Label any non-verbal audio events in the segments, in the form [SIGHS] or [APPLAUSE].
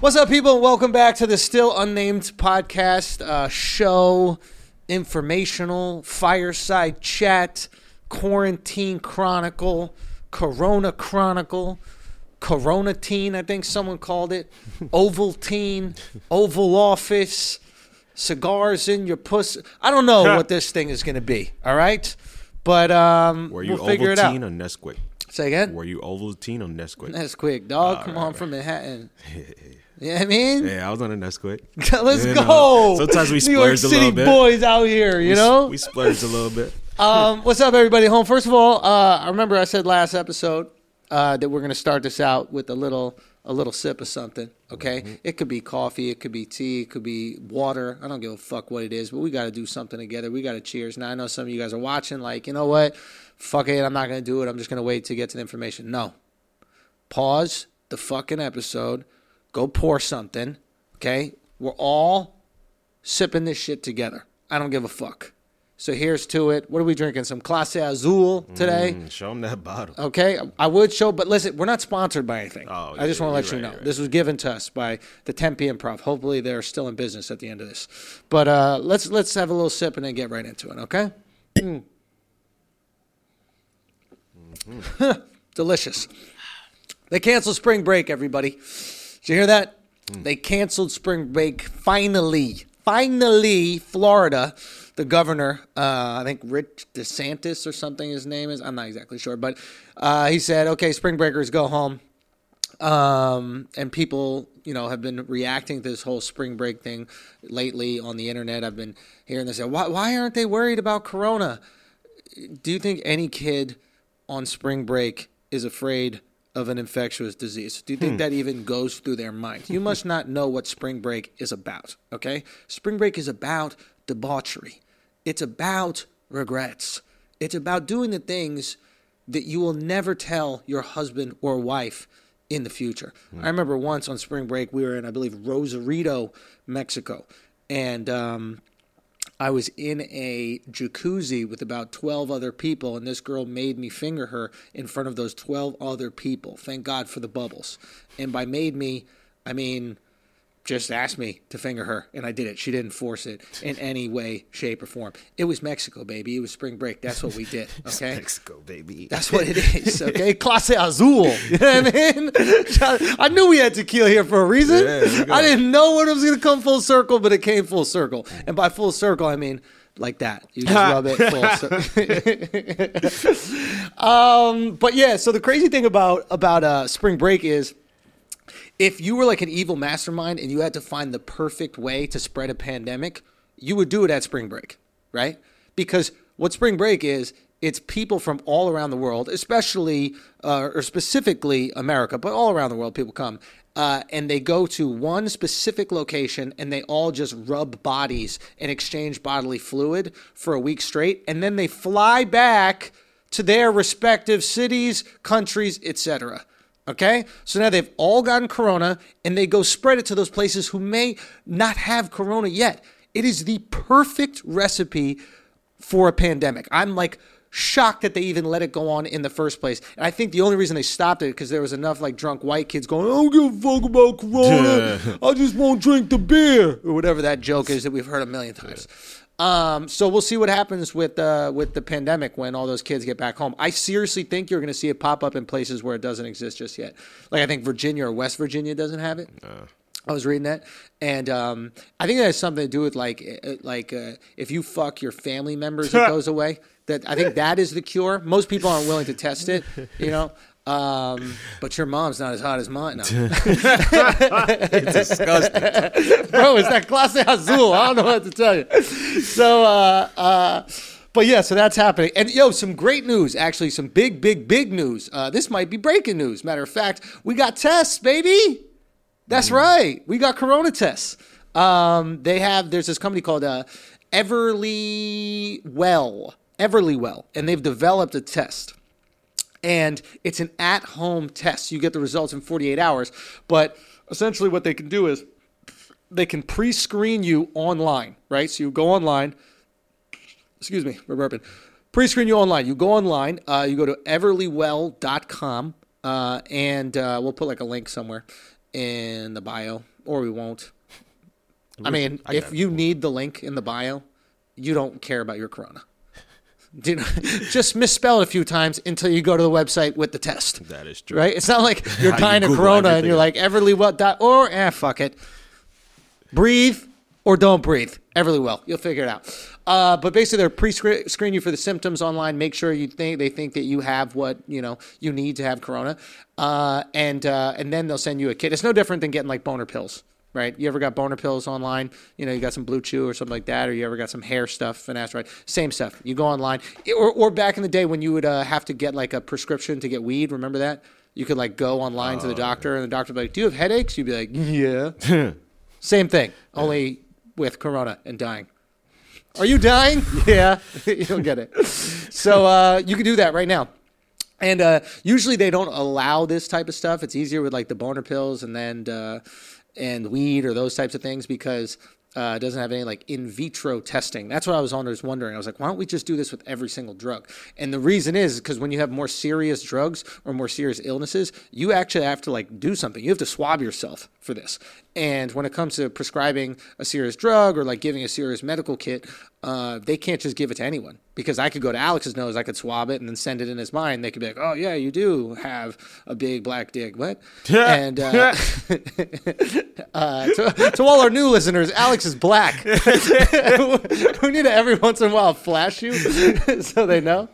What's up, people? and Welcome back to the Still Unnamed podcast uh, show, informational, fireside chat, quarantine chronicle, Corona chronicle, Corona teen, I think someone called it, [LAUGHS] Oval teen, Oval office, cigars in your pussy. I don't know what this thing is going to be. All right, but um, Were you we'll figure it Ovaltine out. or Nesquik? Say again. Were you Ovaltine or Nesquik? That's quick, dog. Come on from Manhattan. [LAUGHS] You know what I mean? yeah, I was on a Nesquik. [LAUGHS] Let's You go. sometimes we New York splurge a City little bit. boys out here, you We know. we splurge a little bit. [LAUGHS] um, what's up, everybody? Home. First of all, uh, I remember I said last episode uh, that we're going to start this out with a little a little sip of something. Okay, Mm-hmm. it could be coffee, it could be tea, it could be water. I don't give a fuck what it is, but we got to do something together. We got to cheers. Now I know some of you guys are watching. Like, you know what? Fuck it. I'm not going to do it. I'm just going to wait to get to the information. No. Pause the fucking episode. Go pour something. Okay, we're all sipping this shit together. I don't give a fuck. So here's to it. What are we drinking? Some Clase Azul today. Mm, show them that bottle. Okay, I would show, but listen, we're not sponsored by anything. Oh, I just yeah, want to let you're you know you're this was given to us by the Tempe Improv. Hopefully, they're still in business at the end of this. But uh, let's let's have a little sip and then get right into it. Okay. Mm. [LAUGHS] Delicious. They canceled spring break. Everybody, you hear that? They canceled spring break finally. Finally, Florida, the governor, uh, I think Rich DeSantis or something his name is. I'm not exactly sure, but uh, he said, "Okay, spring breakers, go home." um, and people, you know, have been reacting to this whole spring break thing lately on the internet. I've been hearing this. Why, why aren't they worried about Corona? Do you think any kid on spring break is afraid of an infectious disease? Do you think that even goes through their mind? You must not know what spring break is about. Okay, spring break is about debauchery. It's about regrets. It's about doing the things that you will never tell your husband or wife in the future. I remember once on spring break, we were in, I believe, Rosarito, Mexico. And um, I was in a jacuzzi with about 12 other people, and this girl made me finger her in front of those 12 other people. Thank God for the bubbles. And by made me, I mean, just asked me to finger her, and I did it. She didn't force it in [LAUGHS] any way, shape, or form. It was Mexico, baby. It was spring break. That's what we did. [LAUGHS] Okay. Mexico, baby. That's what it [LAUGHS] is, okay? Clase Azul. You know what I mean? I knew we had tequila here for a reason. Yeah, I didn't know when it was going to come full circle, but it came full circle. And by full circle, I mean like that. You just rub it full circle. um, but yeah, so the crazy thing about about uh, spring break is if you were like an evil mastermind and you had to find the perfect way to spread a pandemic, you would do it at spring break, right? Because what spring break is, it's people from all around the world, especially uh, or specifically America, but all around the world, people come. Uh, and they go to one specific location and they all just rub bodies and exchange bodily fluid for a week straight. And then they fly back to their respective cities, countries, etc. Okay? So now they've all gotten corona and they go spread it to those places who may not have corona yet. It is the perfect recipe for a pandemic. I'm like shocked that they even let it go on in the first place. And I think the only reason they stopped it because there was enough like drunk white kids going, I don't give a fuck about corona. I just won't drink the beer or whatever that joke is that we've heard a million times. Um, so we'll see what happens with uh, with the pandemic when all those kids get back home. I seriously think you're going to see it pop up in places where it doesn't exist just yet. Like I think Virginia or West Virginia doesn't have it. I was reading that, and um, I think that has something to do with like uh, like uh, if you fuck your family members, it [LAUGHS] goes away. That I think that is the cure. Most people aren't willing to test it, you know. Um, but your mom's not as hot as mine. No. [LAUGHS] [LAUGHS] disgusting. bro. It's that clase azul. I don't know what to tell you. So, uh, uh, but yeah, so that's happening. And yo, some great news. Actually, some big, big, big news. Uh, this might be breaking news. Matter of fact, we got tests, baby. That's right. We got corona tests. Um, they have. There's this company called uh, Everlywell, Everly Well, and they've developed a test and it's an at-home test. You get the results in 48 hours, but essentially what they can do is they can pre-screen you online, right? So you go online. Excuse me, we're burping. Pre-screen you online. You go online. Uh, you go to everlywell.com, uh, and uh, we'll put like a link somewhere. in the bio, or we won't. I mean, I if you need the link in the bio, you don't care about your corona. [LAUGHS] Do you know, just misspell it a few times until you go to the website with the test. That is true. Right? It's not like [LAUGHS] you're dying of corona and you're like Everly what dot or eh fuck it. Breathe or don't breathe. Everlywell. You'll figure it out. Uh, but basically, they're pre-screen you for the symptoms online. Make sure you think they think that you have what you know you need to have corona, uh, and uh, and then they'll send you a kit. It's no different than getting like boner pills, right? You ever got boner pills online? You know, you got some BlueChew or something like that, or you ever got some hair stuff, finasteride. Same stuff. You go online, or or back in the day when you would uh, have to get like a prescription to get weed. Remember that? You could like go online to the doctor, and the doctor would be like, "Do you have headaches?" You'd be like, "Yeah." [LAUGHS] Same thing, only with corona and dying. Are you dying? [LAUGHS] yeah, [LAUGHS] you don't get it. So uh, you can do that right now. And uh, usually they don't allow this type of stuff. It's easier with like the boner pills and then uh, and weed or those types of things because uh, it doesn't have any like in vitro testing. That's what I was always wondering. I was like, why don't we just do this with every single drug? And the reason is because when you have more serious drugs or more serious illnesses, you actually have to like do something. You have to swab yourself for this. And when it comes to prescribing a serious drug or like giving a serious medical kit, uh, they can't just give it to anyone because I could go to Alex's nose, I could swab it and then send it in his mind. They could be like, "Oh yeah, you do have a big black dick." What? and uh, [LAUGHS] uh, to, to all our new listeners, Alex is black. [LAUGHS] [LAUGHS] we need to every once in a while flash you so they know.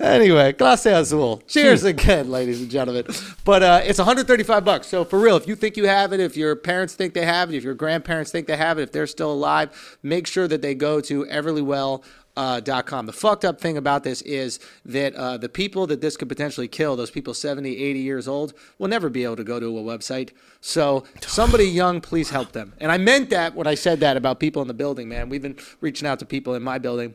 Anyway, clase azul. Cheers again, ladies and gentlemen. But uh, it's 135 bucks. So for real, if you think you have it, if your parents think they have it, if your grandparents think they have it, if they're still alive, make sure that they go to Everlywell uh, com. The fucked up thing about this is that uh, the people that this could potentially kill, those people 70, 80 years old, will never be able to go to a website. So [LAUGHS] somebody young, please help them. And I meant that when I said that about people in the building, man. We've been reaching out to people in my building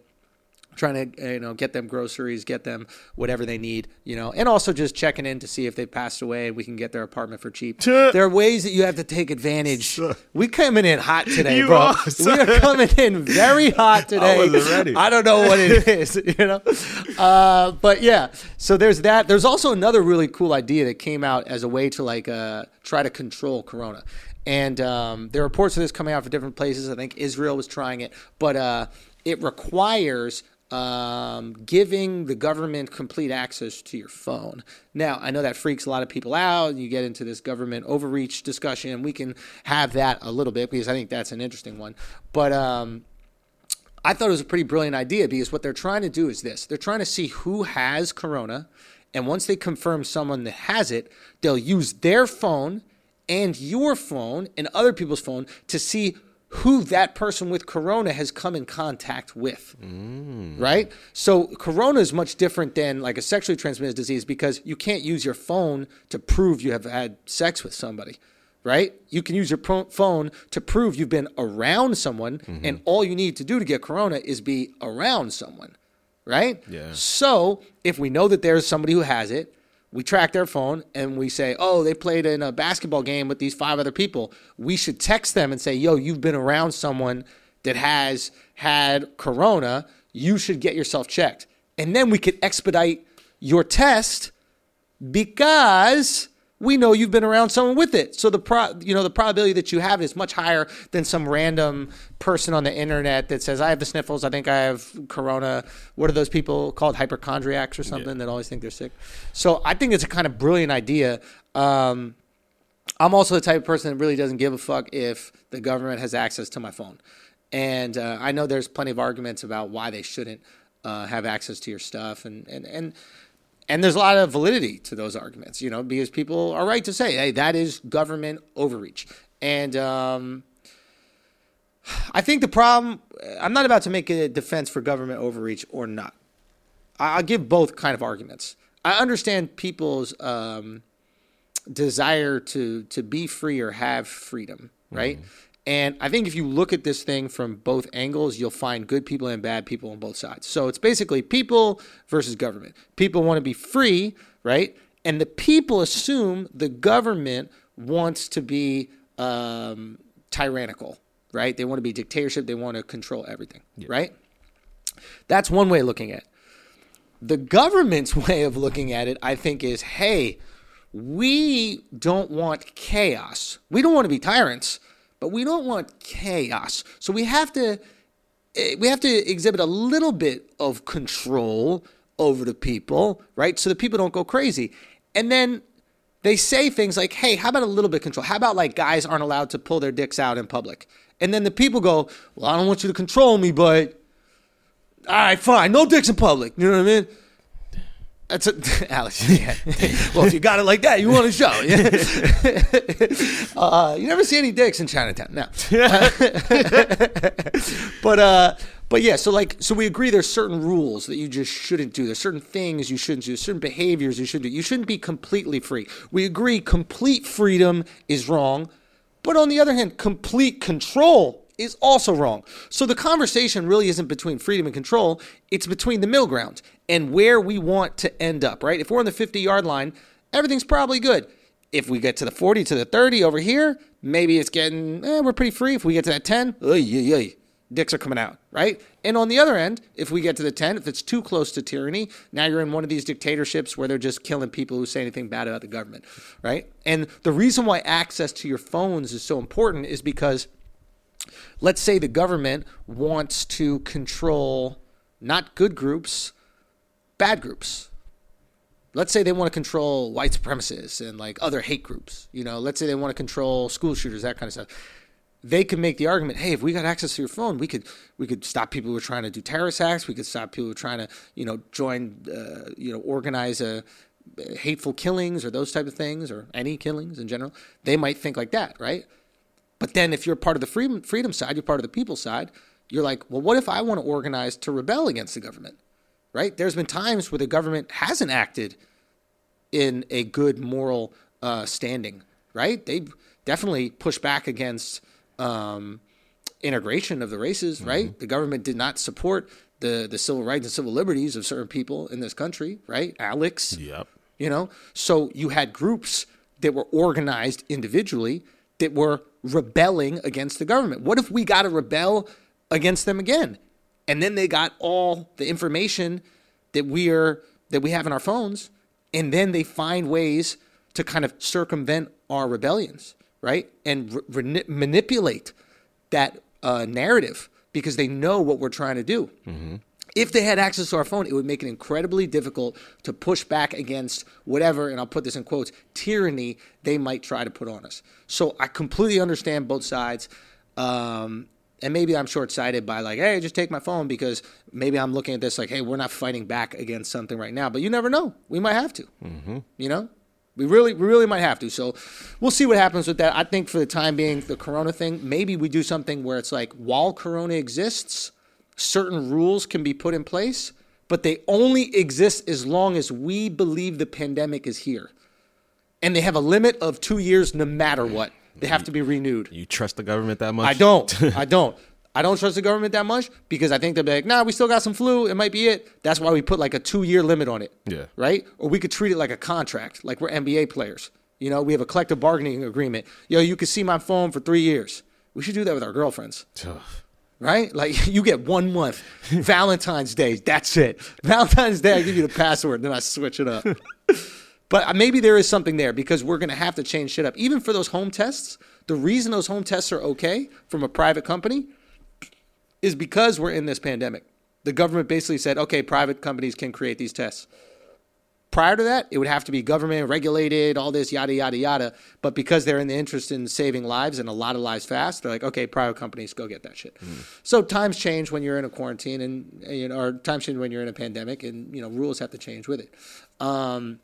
trying to you know get them groceries get them whatever they need you know and also just checking in to see if they passed away and we can get their apartment for cheap. There are ways that you have to take advantage. We coming in hot today You bro. are, we are coming in very hot [LAUGHS] today. ready. I don't know what it is [LAUGHS] you know? Uh, but yeah so there's that. There's also another really cool idea that came out as a way to like uh, try to control corona. And um, there are reports of this coming out from different places. I think israel was trying it. But uh, it requires um, giving the government complete access to your phone. Now, I know that freaks a lot of people out. You get into this government overreach discussion, and we can have that a little bit because I think that's an interesting one. But um, I thought it was a pretty brilliant idea because what they're trying to do is this they're trying to see who has corona. And once they confirm someone that has it, they'll use their phone and your phone and other people's phone to see who that person with corona has come in contact with. Mm. Right? So corona is much different than like a sexually transmitted disease because you can't use your phone to prove you have had sex with somebody. Right? You can use your pro- phone to prove you've been around someone, mm-hmm. and all you need to do to get corona is be around someone. Right? Yeah. So if we know that there's somebody who has it, we track their phone and we say, oh, they played in a basketball game with these five other people. We should text them and say, yo, you've been around someone that has had corona. You should get yourself checked. And then we could expedite your test because we know you've been around someone with it. So the pro, you know, the probability that you have it is much higher than some random person on the internet that says, "I have the sniffles. I think I have corona." What are those people called hypochondriacs or something that always think they're sick? So I think it's a kind of brilliant idea. Um, I'm also the type of person that really doesn't give a fuck if the government has access to my phone. And uh, I know there's plenty of arguments about why they shouldn't uh, have access to your stuff, and and and and there's a lot of validity to those arguments, you know, because people are right to say, hey, that is government overreach. And um, I think the problem, I'm not about to make a defense for government overreach or not. I'll give both kind of arguments. I understand people's um, desire to to be free or have freedom, right? And I think if you look at this thing from both angles, you'll find good people and bad people on both sides. So it's basically people versus government. People want to be free, right? And the people assume the government wants to be um, tyrannical, right? They want to be dictatorship. They want to control everything, right? That's one way of looking at it. The government's [LAUGHS] way of looking at it, I think, is hey, we don't want chaos. We don't want to be tyrants, but we don't want chaos. So we have to eh, we have to exhibit a little bit of control over the people, right? So the people don't go crazy. And then they say things like, hey, how about a little bit of control? How about like guys aren't allowed to pull their dicks out in public? And then the people go, well, I don't want you to control me, but all right, fine, no dicks in public. You know what I mean? That's a, [LAUGHS] Alex. Yeah. [LAUGHS] well, if you got it like that, you want to show. [LAUGHS] Yeah. uh, you never see any dicks in Chinatown. No. but uh, but yeah. So like, so we agree. There's certain rules that you just shouldn't do. There's certain things you shouldn't do. Certain behaviors you shouldn't do. You shouldn't be completely free. We agree. Complete freedom is wrong. But on the other hand, complete control is also wrong. So the conversation really isn't between freedom and control, it's between the middle ground and where we want to end up, right? If we're on the 50 yard line, everything's probably good. If we get to the 40 to the 30 over here, maybe it's getting, eh, we're pretty free. If we get to that 10, oy, oy, oy, dicks are coming out, right? And on the other end, if we get to the 10, if it's too close to tyranny, now you're in one of these dictatorships where they're just killing people who say anything bad about the government, right? And the reason why access to your phones is so important is because let's say the government wants to control not good groups, bad groups. Let's say they want to control white supremacists and like other hate groups. You know, let's say they want to control school shooters, that kind of stuff. They can make the argument, hey, if we got access to your phone, we could we could stop people who are trying to do terrorist acts. We could stop people who are trying to, you know, join, uh, you know, organize a hateful killings or those type of things or any killings in general. They might think like that, right? But then if you're part of the freedom, freedom side, you're part of the people side, you're like, well, what if I want to organize to rebel against the government? Right? There's been times where the government hasn't acted in a good moral uh, standing, right? They definitely pushed back against um, integration of the races, mm-hmm. right? The government did not support the, the civil rights and civil liberties of certain people in this country, right? Alex. Yep. You know, so you had groups that were organized individually that were rebelling against the government. What if we got to rebel against them again? And then they got all the information that we are that we have in our phones, and then they find ways to kind of circumvent our rebellions, right? And re- manipulate that uh, narrative because they know what we're trying to do. Mm-hmm if they had access to our phone, it would make it incredibly difficult to push back against whatever, and I'll put this in quotes, tyranny they might try to put on us. So I completely understand both sides. Um, and maybe I'm short sighted by like, hey, just take my phone because maybe I'm looking at this like, hey, we're not fighting back against something right now. But you never know. We might have to. Mm-hmm. You know? We really, we really might have to. So we'll see what happens with that. I think for the time being, the Corona thing, maybe we do something where it's like while Corona exists, certain rules can be put in place, but they only exist as long as we believe the pandemic is here. And they have a limit of two years no matter what. They have to be renewed. You trust the government that much? I don't. [LAUGHS] I don't. I don't trust the government that much because I think they'll be like, nah, we still got some flu. It might be it. That's why we put like a two year limit on it. Yeah. Right? Or we could treat it like a contract, like we're NBA players. You know, we have a collective bargaining agreement. Yo, you can see my phone for three years. We should do that with our girlfriends. Tough right? Like [LAUGHS] you get one month, Valentine's Day, that's it. Valentine's Day, I give you the password, then I switch it up. [LAUGHS] but maybe there is something there because we're going to have to change shit up. Even for those home tests, the reason those home tests are okay from a private company is because we're in this pandemic. The government basically said, okay, private companies can create these tests. Prior to that, it would have to be government regulated, all this yada yada yada. But because they're in the interest in saving lives and a lot of lives fast, they're like, okay, private companies go get that shit. Mm. So times change when you're in a quarantine, and you know, or times change when you're in a pandemic, and you know, rules have to change with it. Um,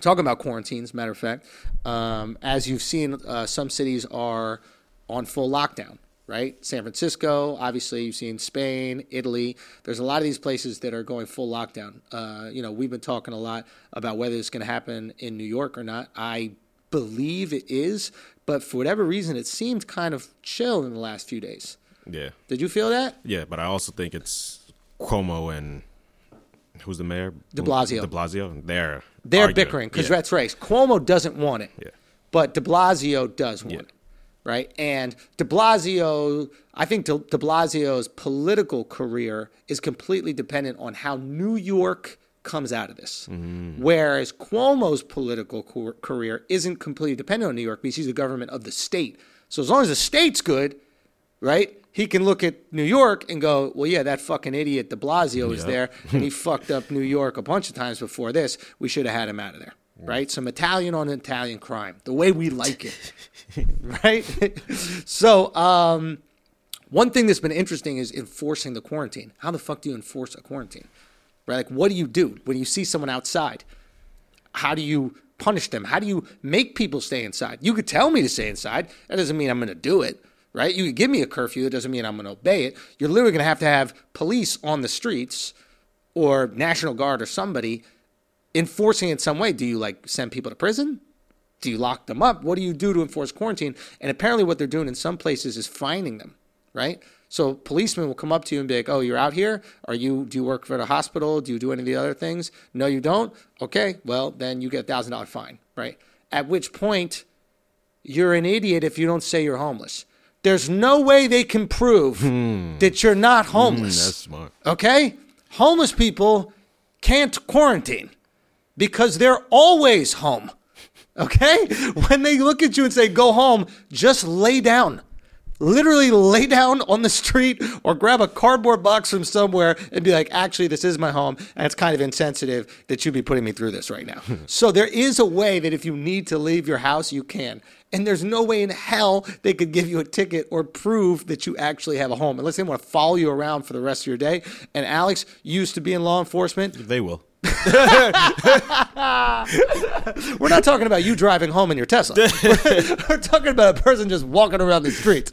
talking about quarantines, matter of fact, um, as you've seen, uh, some cities are on full lockdown right? San Francisco, obviously, you've seen Spain, Italy. There's a lot of these places that are going full lockdown. Uh, you know, we've been talking a lot about whether it's going to happen in New York or not. I believe it is, but for whatever reason, it seemed kind of chill in the last few days. Yeah. Did you feel that? Yeah, but I also think it's Cuomo and who's the mayor? De Blasio. De Blasio. They're they're arguing. bickering because yeah. that's race. Cuomo doesn't want it. Yeah. But De Blasio does want yeah. it right? And de Blasio, I think de Blasio's political career is completely dependent on how New York comes out of this. Mm-hmm. Whereas Cuomo's political co- career isn't completely dependent on New York because he's the government of the state. So as long as the state's good, right? He can look at New York and go, well, yeah, that fucking idiot De Blasio is Yep. there, and he [LAUGHS] fucked up New York a bunch of times before this. We should have had him out of there, right? Some Italian on Italian crime, the way we like it, [LAUGHS] right? [LAUGHS] so, um, one thing that's been interesting is enforcing the quarantine. How the fuck do you enforce a quarantine? Right? Like, what do you do when you see someone outside? How do you punish them? How do you make people stay inside? You could tell me to stay inside. That doesn't mean I'm going to do it, right? You give me a curfew. it doesn't mean I'm going to obey it. You're literally going to have to have police on the streets or National Guard or somebody enforcing it in some way. Do you like send people to prison? Do you lock them up? What do you do to enforce quarantine? And apparently, what they're doing in some places is fining them, right? So policemen will come up to you and be like, "Oh, you're out here? Are you? Do you work for the hospital? Do you do any of the other things? No, you don't. Okay, well then you get a thousand dollar fine, right? At which point, you're an idiot if you don't say you're homeless. There's no way they can prove hmm. that you're not hmm, homeless. That's smart. Okay? Homeless people can't quarantine because they're always home. [LAUGHS] Okay? When they look at you and say, go home, just lay down. Literally lay down on the street or grab a cardboard box from somewhere and be like, actually, this is my home. And it's kind of insensitive that you'd be putting me through this right now. [LAUGHS] so there is a way that if you need to leave your house, you can. And there's no way in hell they could give you a ticket or prove that you actually have a home unless they want to follow you around for the rest of your day. And Alex used to be in law enforcement. They will. We're not talking about you driving home in your Tesla. We're, [LAUGHS] we're talking about a person just walking around the streets.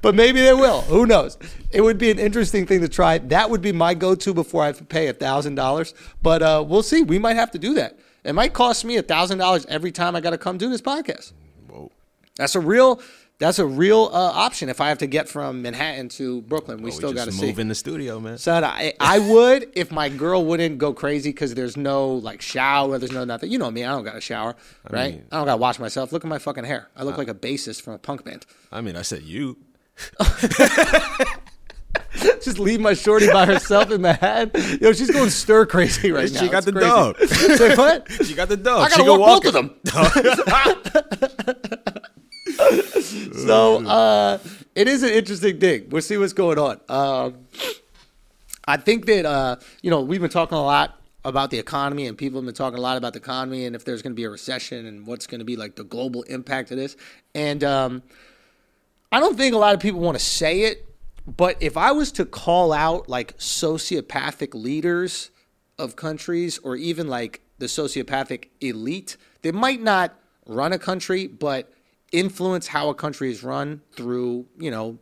But maybe they will. Who knows? It would be an interesting thing to try. That would be my go-to before I pay a thousand dollars. But uh, we'll see. We might have to do that. It might cost me a thousand dollars every time I got to come do this podcast. Whoa. That's a real. That's a real uh, option. If I have to get from Manhattan to Brooklyn, we We still got to just see. move in the studio, man. Son, I, I would if my girl wouldn't go crazy because there's no like shower, there's no nothing. You know me, I don't got a shower, right? mean- I don't got to wash myself. Look at my fucking hair. I look like a bassist from a punk band. I mean, I said you. [LAUGHS] Just leave my shorty by herself in Manhattan. Yo, she's going stir crazy right now. She got It's the crazy. dog. Say what? She got the dog. I gotta can walk walk both of them. [LAUGHS] [LAUGHS] uh, it is an interesting thing. We'll see what's going on. Um, I think that uh, you know we've been talking a lot about the economy, and people have been talking a lot about the economy and if there's going to be a recession and what's going to be like the global impact of this. And um, I don't think a lot of people want to say it, but if I was to call out like sociopathic leaders of countries or even like the sociopathic elite, they might not run a country, but influence how a country is run through, you know,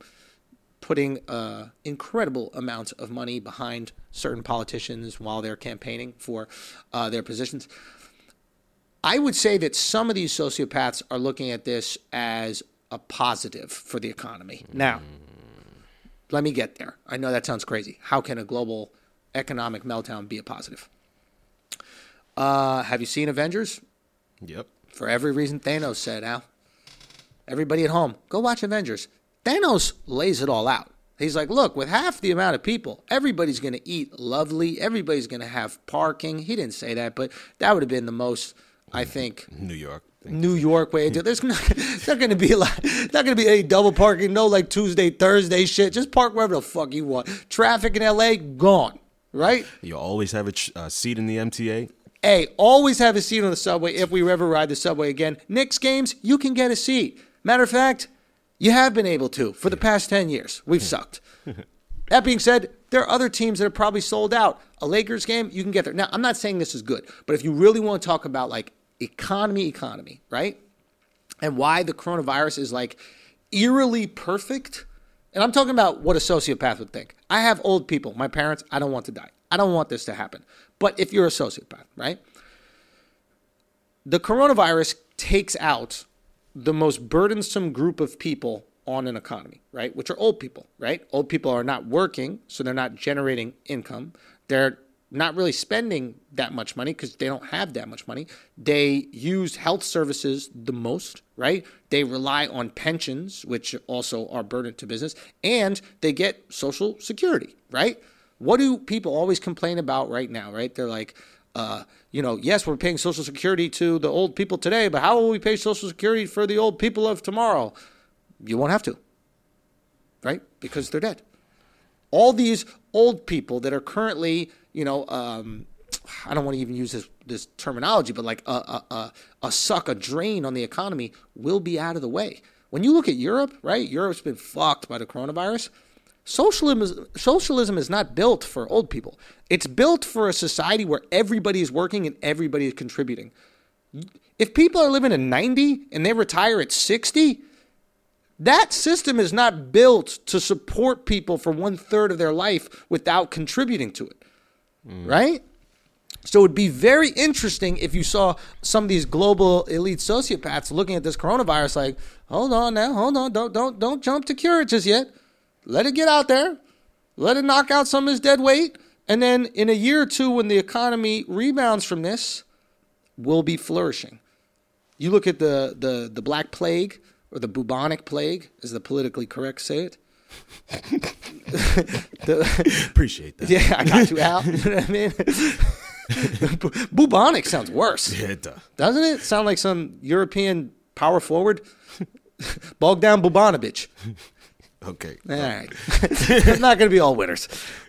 putting uh, incredible amounts of money behind certain politicians while they're campaigning for uh, their positions. I would say that some of these sociopaths are looking at this as a positive for the economy. Now, let me get there. I know that sounds crazy. How can a global economic meltdown be a positive? Uh, have you seen Avengers? Yep. For every reason Thanos said, Al. Everybody at home, go watch Avengers. Thanos lays it all out. He's like, look, with half the amount of people, everybody's going to eat lovely. Everybody's going to have parking. He didn't say that, but that would have been the most, I think, New York. New York way to do it. There's not, [LAUGHS] not going to be a lot, not going to be any double parking, no like Tuesday, Thursday shit. Just park wherever the fuck you want. Traffic in LA, gone, right? You always have a uh, seat in the MTA. Hey, always have a seat on the subway if we ever ride the subway again. Knicks games, you can get a seat. Matter of fact, you have been able to for the past 10 years. We've sucked. [LAUGHS] That being said, there are other teams that are probably sold out. A Lakers game, you can get there. Now, I'm not saying this is good, but if you really want to talk about like economy, economy, right? And why the coronavirus is like eerily perfect. And I'm talking about what a sociopath would think. I have old people, my parents, I don't want to die. I don't want this to happen. But if you're a sociopath, right? The coronavirus takes out the most burdensome group of people on an economy, right? Which are old people, right? Old people are not working, so they're not generating income. They're not really spending that much money because they don't have that much money. They use health services the most, right? They rely on pensions, which also are burden to business, and they get social security, right? What do people always complain about right now, right? They're like, uh, you know, yes, we're paying Social Security to the old people today, but how will we pay Social Security for the old people of tomorrow? You won't have to, right? Because they're dead. All these old people that are currently, you know, um, I don't want to even use this, this terminology, but like a, a, a, a suck, a drain on the economy will be out of the way. When you look at Europe, right? Europe's been fucked by the coronavirus. Socialism is, socialism is not built for old people. It's built for a society where everybody is working and everybody is contributing. If people are living at 90 and they retire at 60, that system is not built to support people for one third of their life without contributing to it. Mm. Right? So it would be very interesting if you saw some of these global elite sociopaths looking at this coronavirus like, hold on now, hold on, don't don't don't jump to cure it just yet. Let it get out there. Let it knock out some of his dead weight. And then in a year or two, when the economy rebounds from this, we'll be flourishing. You look at the, the, the Black Plague or the bubonic plague, as the politically correct say it. [LAUGHS] The- Appreciate that. yeah, I got you out. [LAUGHS] You know what I mean? Bu- [LAUGHS] bubonic sounds worse, Yeah, it does. doesn't it? Sound like some European power forward? Bogdan Bubanovic. Okay. All right. [LAUGHS] it's not going to be all winners.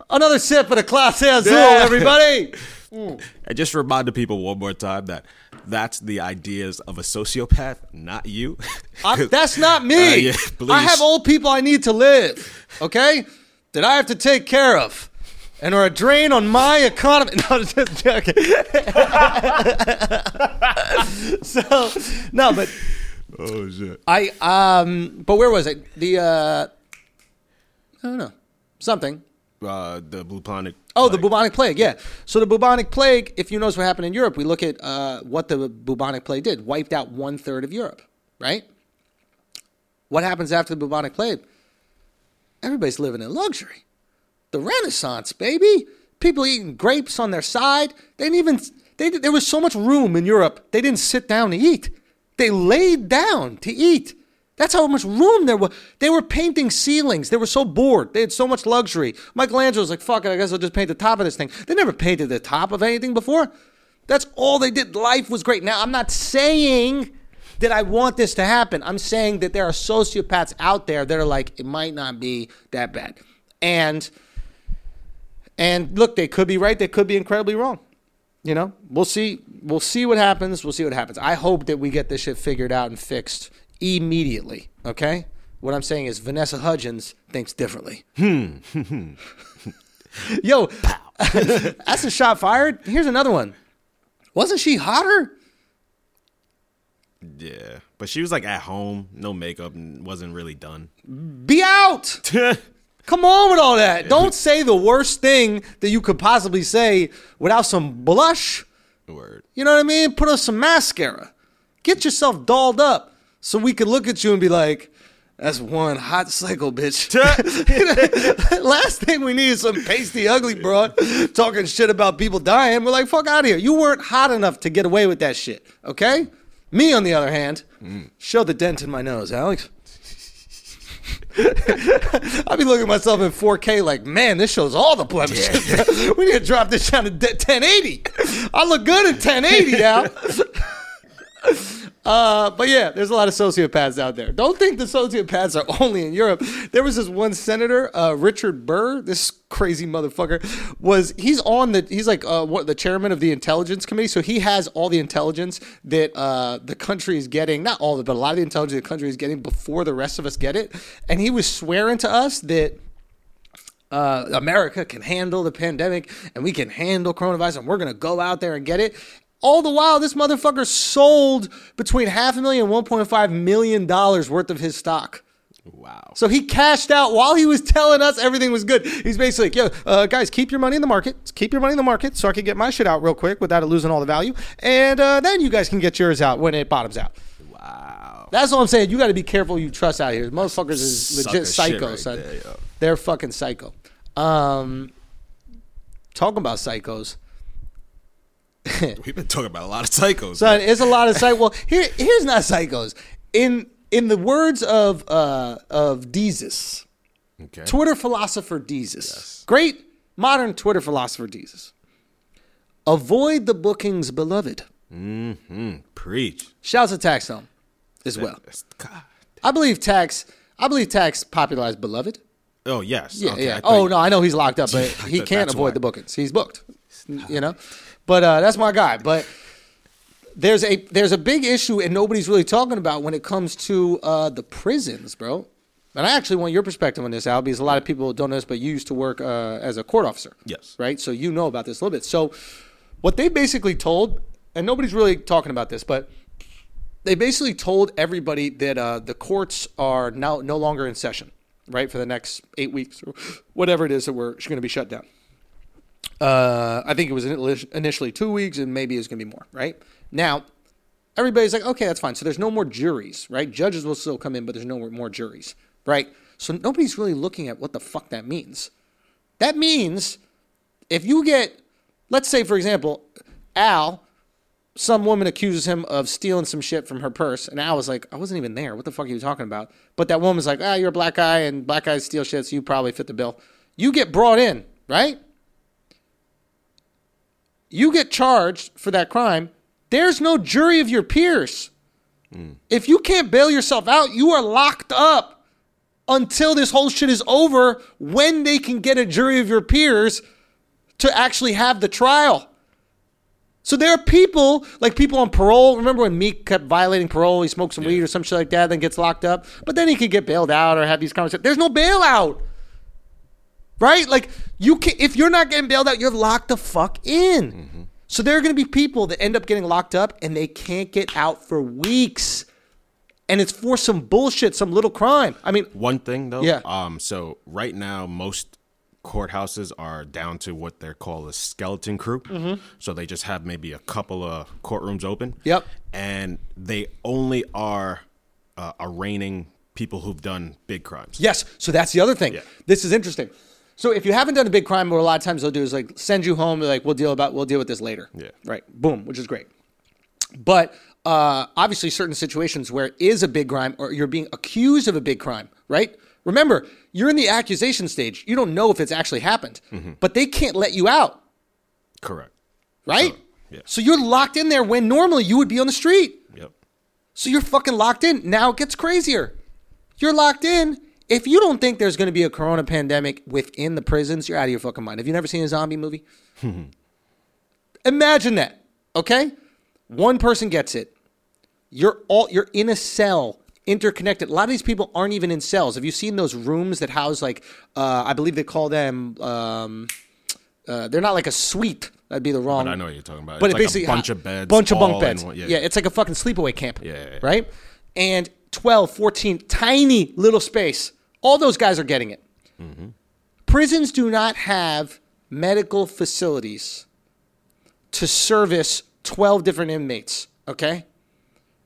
Another sip of the Clase Azul, Yeah. everybody. [LAUGHS] I just remind the people one more time that that's the ideas of a sociopath, not you. I, [LAUGHS] that's not me. Uh, yeah, I have old people I need to live, okay? That I have to take care of. And are a drain on my economy. No, I'm just joking. so, no, but oh shit. I, um, but where was it? The, uh, I don't know. Something. Uh, the bubonic. Oh, the bubonic plague, yeah. So the bubonic plague, if you notice what happened in Europe, we look at uh, what the bubonic plague did, wiped out one third of Europe, right? What happens after the bubonic plague? Everybody's living in luxury. The Renaissance, baby. People eating grapes on their side. They didn't even. They, there was so much room in Europe. They didn't sit down to eat. They laid down to eat. That's how much room there was. They were painting ceilings. They were so bored. They had so much luxury. Michelangelo was like, fuck it, I guess I'll just paint the top of this thing. They never painted the top of anything before. That's all they did. Life was great. Now, I'm not saying that I want this to happen. I'm saying that there are sociopaths out there that are like, it might not be that bad. And and look, they could be right, they could be incredibly wrong. You know, we'll see. We'll see what happens. We'll see what happens. I hope that we get this shit figured out and fixed immediately. Okay. What I'm saying is Vanessa Hudgens thinks differently. Hmm. [LAUGHS] Yo, [LAUGHS] that's a shot fired. Here's another one. Wasn't she hotter? Yeah, but she was like at home, no makeup, and wasn't really done. Be out. [LAUGHS] Come on with all that. Don't say the worst thing that you could possibly say without some blush. Word. You know what I mean? Put on some mascara. Get yourself dolled up so we could look at you and be like, that's one hot cycle, bitch. [LAUGHS] [LAUGHS] Last thing we need is some pasty, ugly broad talking shit about people dying. We're like, fuck out of here. You weren't hot enough to get away with that shit, okay? Me, on the other hand, mm. show the dent in my nose, Alex. [LAUGHS] I'd be looking at myself in 4K like, man, this shows all the blemishes. we need to drop this down to 1080. I look good in 1080 now. Uh, but yeah, there's a lot of sociopaths out there. Don't think the sociopaths are only in Europe. There was this one senator, uh, Richard Burr. This crazy motherfucker was he's on the he's like uh, what the chairman of the intelligence committee. So he has all the intelligence that uh, the country is getting. Not all of it, but a lot of the intelligence the country is getting before the rest of us get it. And he was swearing to us that uh, America can handle the pandemic and we can handle coronavirus and we're going to go out there and get it. All the while, this motherfucker sold between half a million and $1.5 million worth of his stock. Wow. So he cashed out while he was telling us everything was good. He's basically like, yo, uh, guys, keep your money in the market. Keep your money in the market so I can get my shit out real quick without it losing all the value. And uh, then you guys can get yours out when it bottoms out. Wow. That's all I'm saying. You got to be careful you trust out here. Motherfuckers is legit psycho, right son. there. They're fucking psycho. Um, talking about psychos. [LAUGHS] We've been talking about a lot of psychos. Son, it's a lot of psych. Well, here, here's not psychos. In in the words of uh, of Deezus, okay. Twitter philosopher Deezus, great modern Twitter philosopher Deezus. avoid the bookings, beloved. Mm-hmm. Preach. Shouts to Taxstone as well. God. I believe Tax. I believe Tax popularized beloved. Oh yes. Yeah, Okay, yeah. Oh no, I know he's locked up, [LAUGHS] but he can't avoid why. the bookings. He's booked. You know, but uh, that's my guy. But there's a there's a big issue, and nobody's really talking about when it comes to uh, the prisons, bro. And I actually want your perspective on this, Al, because a lot of people don't know this, but you used to work uh, as a court officer. Yes. Right. So you know about this a little bit. So what they basically told, and nobody's really talking about this, but they basically told everybody that uh, the courts are now no longer in session, right, for the next eight weeks or whatever it is that we're going to be shut down. Uh, I think it was initially two weeks, and maybe it's going to be more, right? Now, everybody's like, okay, that's fine. So there's no more juries, right? Judges will still come in, but there's no more juries, right? So nobody's really looking at what the fuck that means. That means if you get, let's say, for example, Al some woman accuses him of stealing some shit from her purse, and Al was like, "I wasn't even there. What the fuck are you talking about?" But that woman's like, "Ah, you're a black guy, and black guys steal shit, so you probably fit the bill." You get brought in, right? You get charged for that crime. There's no jury of your peers. Mm. If you can't bail yourself out, you are locked up until this whole shit is over. When they can get a jury of your peers to actually have the trial. So there are people, like people on parole. Remember when Meek kept violating parole? He smoked some weed or some shit like that, then gets locked up. But then he could get bailed out or have these conversations. There's no bailout. Right? Like you can if you're not getting bailed out, you're locked the fuck in. So there are gonna be people that end up getting locked up and they can't get out for weeks. And it's for some bullshit, some little crime. I mean, One thing though. Yeah. Um. So right now, most courthouses are down to what they're called a skeleton crew. Mm-hmm. So they just have maybe a couple of courtrooms open. Yep. And they only are uh, arraigning people who've done big crimes. Yes. So that's the other thing. Yeah. This is interesting. So if you haven't done a big crime, what a lot of times they'll do is like send you home. They're like, we'll deal about we'll deal with this later. Yeah. Right. Boom, which is great. But uh, obviously, certain situations where it is a big crime or you're being accused of a big crime, right? Remember, you're in the accusation stage. You don't know if it's actually happened, but they can't let you out, Correct. right? yeah. So you're locked in there when normally you would be on the street. Yep. So you're fucking locked in. Now it gets crazier. You're locked in. If you don't think there's going to be a corona pandemic within the prisons, you're out of your fucking mind. Have you never seen a zombie movie? [LAUGHS] Imagine that. Okay? One person gets it. You're all you're in a cell, interconnected. A lot of these people aren't even in cells. Have you seen those rooms that house like uh, I believe they call them um, uh, they're not like a suite. That'd be the wrong. I know what you're talking about. But It's it like a basically bunch of beds, bunch of bunk beds. one- yeah. yeah. it's like a fucking sleepaway camp. Yeah, yeah, yeah. right. And 12, 14, tiny little space. All those guys are getting it. Mm-hmm. Prisons do not have medical facilities to service 12 different inmates. Okay,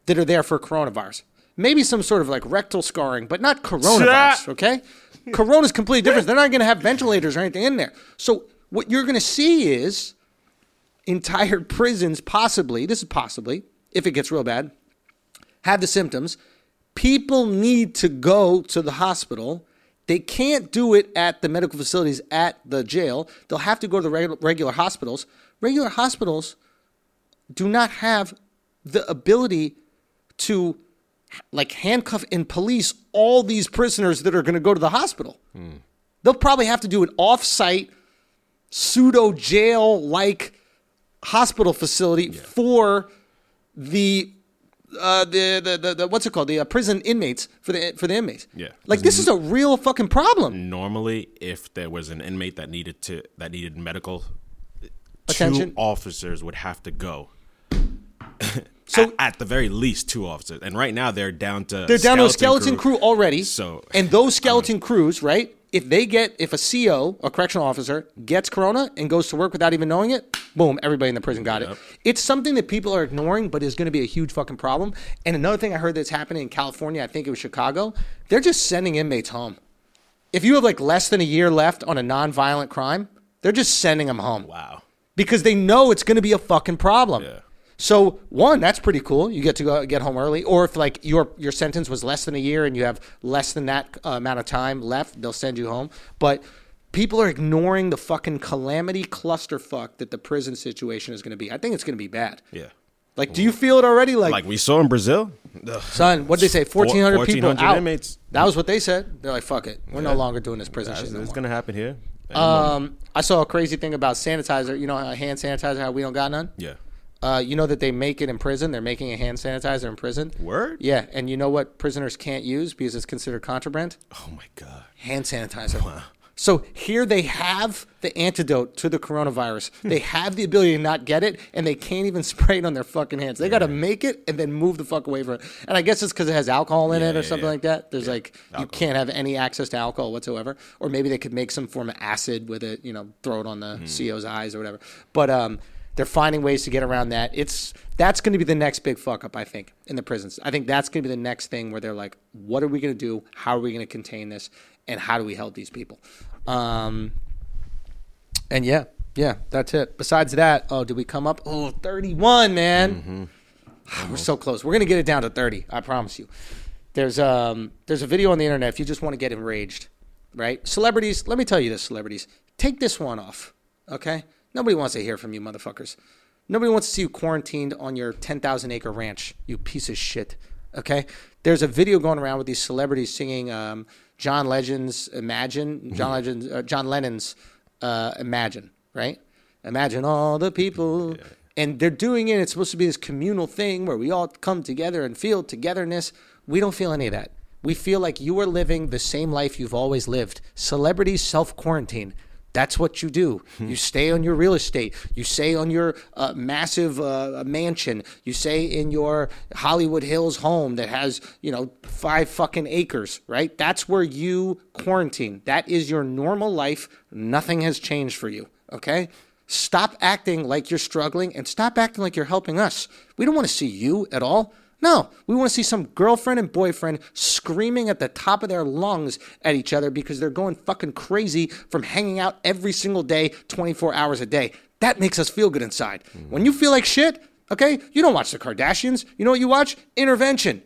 that are there for coronavirus. Maybe some sort of like rectal scarring, but not coronavirus. Okay, corona's completely different. They're not going to have ventilators or anything in there. So what you're going to see is entire prisons possibly this is possibly if it gets real bad have the symptoms people need to go to the hospital. They can't do it at the medical facilities at the jail. They'll have to go to the regular, regular hospitals. Regular hospitals do not have the ability to like handcuff and police all these prisoners that are going to go to the hospital. Hmm. They'll probably have to do an off-site pseudo jail like hospital facility for the uh, the, the, the, the what's it called the uh, prison inmates for the for the inmates. Yeah. like this is a real fucking problem. Normally, if there was an inmate that needed to that needed medical Attention. two officers would have to go. [LAUGHS] So- at, at the very least, two officers. And right now, they're down to They're down to a skeleton crew, already. So- and those [LAUGHS] skeleton crews, right? If they get if a CO, a correctional officer, gets corona and goes to work without even knowing it, boom, everybody in the prison got Yep. it. It's something that people are ignoring, but is going to be a huge fucking problem. And another thing I heard that's happening in California, I think it was Chicago, they're just sending inmates home. If you have like less than a year left on a non-violent crime, they're just sending them home Wow. because they know it's going to be a fucking problem. Yeah. So one, that's pretty cool. You get to go get home early, or if like your your sentence was less than a year and you have less than that uh, amount of time left, they'll send you home. But people are ignoring the fucking calamity clusterfuck that the prison situation is going to be. I think it's going to be bad. Yeah. Like, do you feel it already? Like, Like we saw in Brazil. [SIGHS] Son, what did they say? Fourteen hundred people 1,400 out. inmates. That was what they said. They're like, fuck it, we're no longer doing this prison shit. No it's gonna happen here. Um, I saw a crazy thing about sanitizer. You know, hand sanitizer. How we don't got none. yeah. Uh, you know that they make it in prison. They're making a hand sanitizer in prison. Word. Yeah, and you know what prisoners can't use because it's considered contraband? Oh my god. Hand sanitizer. So here they have the antidote to the coronavirus. they have the ability to not get it, and they can't even [LAUGHS] spray it on their fucking hands. They got to make it and then move the fuck away from it. And I guess it's because it has alcohol in Yeah, it or yeah, something yeah. like that. There's like you can't have any access to alcohol whatsoever, or maybe they could make some form of acid with it. You know, throw it on the Hmm. CO's eyes or whatever. But um, they're finding ways to get around that. It's that's going to be the next big fuck up, I think, in the prisons. I think that's going to be the next thing where they're like, what are we going to do? How are we going to contain this? And how do we help these people? Um, and yeah, yeah, that's it. Besides that, oh, did we come up? Oh, 31, man. We're so close. We're gonna get it down to 30. I promise you. There's um there's a video on the internet if you just want to get enraged, right? Celebrities, let me tell you this, celebrities. Take this one off. Okay? Nobody wants to hear from you, motherfuckers. Nobody wants to see you quarantined on your 10,000 acre ranch, you piece of shit. Okay? There's a video going around with these celebrities singing um, John Legend's Imagine, John Legend's, uh, John Lennon's uh, Imagine, right? Imagine all the people. And they're doing it. It's supposed to be this communal thing where we all come together and feel togetherness. We don't feel any of that. We feel like you are living the same life you've always lived. Celebrities self quarantine. That's what you do. You stay on your real estate. You stay on your uh, massive uh, mansion. You stay in your Hollywood Hills home that has, you know, five fucking acres, right? That's where you quarantine. That is your normal life. Nothing has changed for you, okay? Stop acting like you're struggling and stop acting like you're helping us. We don't want to see you at all. No, we want to see some girlfriend and boyfriend screaming at the top of their lungs at each other because they're going fucking crazy from hanging out every single day, 24 hours a day. That makes us feel good inside. Mm-hmm. When you feel like shit, okay, you don't watch the Kardashians. You know what you watch? Intervention.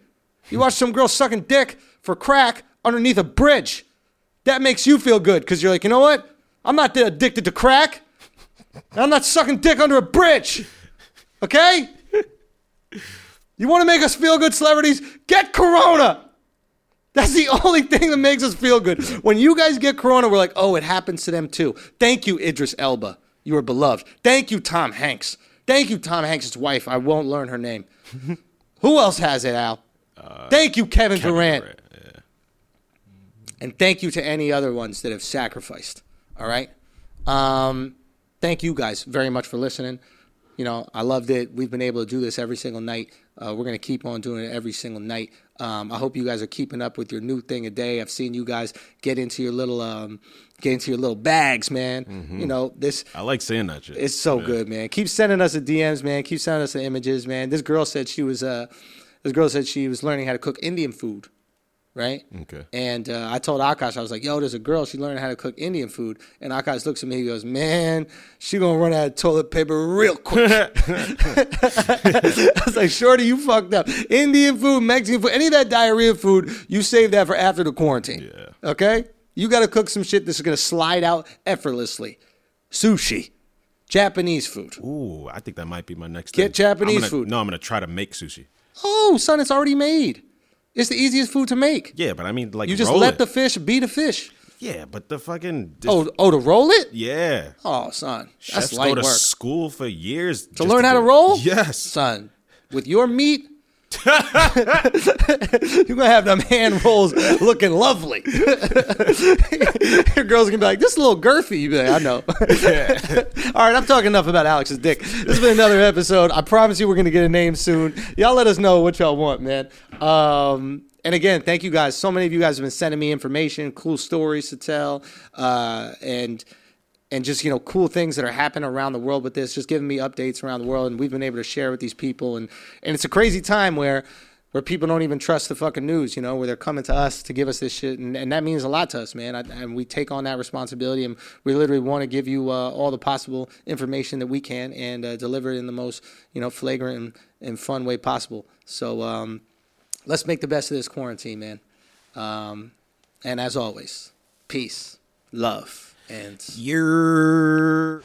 You watch some girl sucking dick for crack underneath a bridge. That makes you feel good because you're like, you know what? I'm not addicted to crack. I'm not sucking dick under a bridge. Okay? You want to make us feel good, celebrities? Get Corona. That's the [LAUGHS] only thing that makes us feel good. When you guys get Corona, we're like, oh, it happens to them too. Thank you, Idris Elba. You are beloved. Thank you, Tom Hanks. Thank you, Tom Hanks' wife. I won't learn her name. [LAUGHS] Who else has it, Al? Thank you, Kevin, Durant. Right, yeah. And thank you to any other ones that have sacrificed. All right. Um, thank you guys very much for listening. You know, I loved it. We've been able to do this every single night. Uh, we're going to keep on doing it every single night. Um, I hope you guys are keeping up with your new thing a day. I've seen you guys get into your little, um, get into your little bags, man. You know, this I like saying that shit. it's so good, man. Keep sending us the DMs, man. Keep sending us the images, man. This girl said she was uh this girl said she was learning how to cook Indian food, right? Okay. And uh, I told Akaash, I was like, "Yo, there's a girl. She learned how to cook Indian food." And Akaash looks at me. He goes, "Man, she gonna run out of toilet paper real quick." [LAUGHS] [LAUGHS] I was like, "Shorty, you fucked up. Indian food, Mexican food, any of that diarrhea food, you save that for after the quarantine. Yeah. Okay? You got to cook some shit that's gonna slide out effortlessly. Sushi, Japanese food. Ooh, I think that might be my next. Get thing. Japanese gonna- food. No, I'm gonna try to make sushi. Oh, son, it's already made. It's the easiest food to make. Yeah, but I mean, like You just let it. the fish be the fish. Yeah, but the fucking Oh, oh, to roll it? yeah. Oh, son, that's Chefs light go to work. school for years To learn how to roll? [LAUGHS] Yes. son, with your meat, [LAUGHS] you're gonna have them hand rolls looking lovely. your [LAUGHS] girls gonna be like, "This is a little girthy." You be like, "I know." All right, I'm talking enough about Alex's dick. This has been another episode. I promise you, we're gonna get a name soon. Y'all let us know what y'all want, man. Um, and again, thank you guys. So many of you guys have been sending me information, cool stories to tell, uh, and and just you know cool things that are happening around the world with this just giving me updates around the world and we've been able to share with these people. And and it's a crazy time where where people don't even trust the fucking news you know where they're coming to us to give us this shit. And, and that means a lot to us man. I, and we take on that responsibility and we literally want to give you uh, all the possible information that we can and uh, deliver it in the most you know flagrant and, and fun way possible. So um, let's make the best of this quarantine man um, and as always peace love And You're.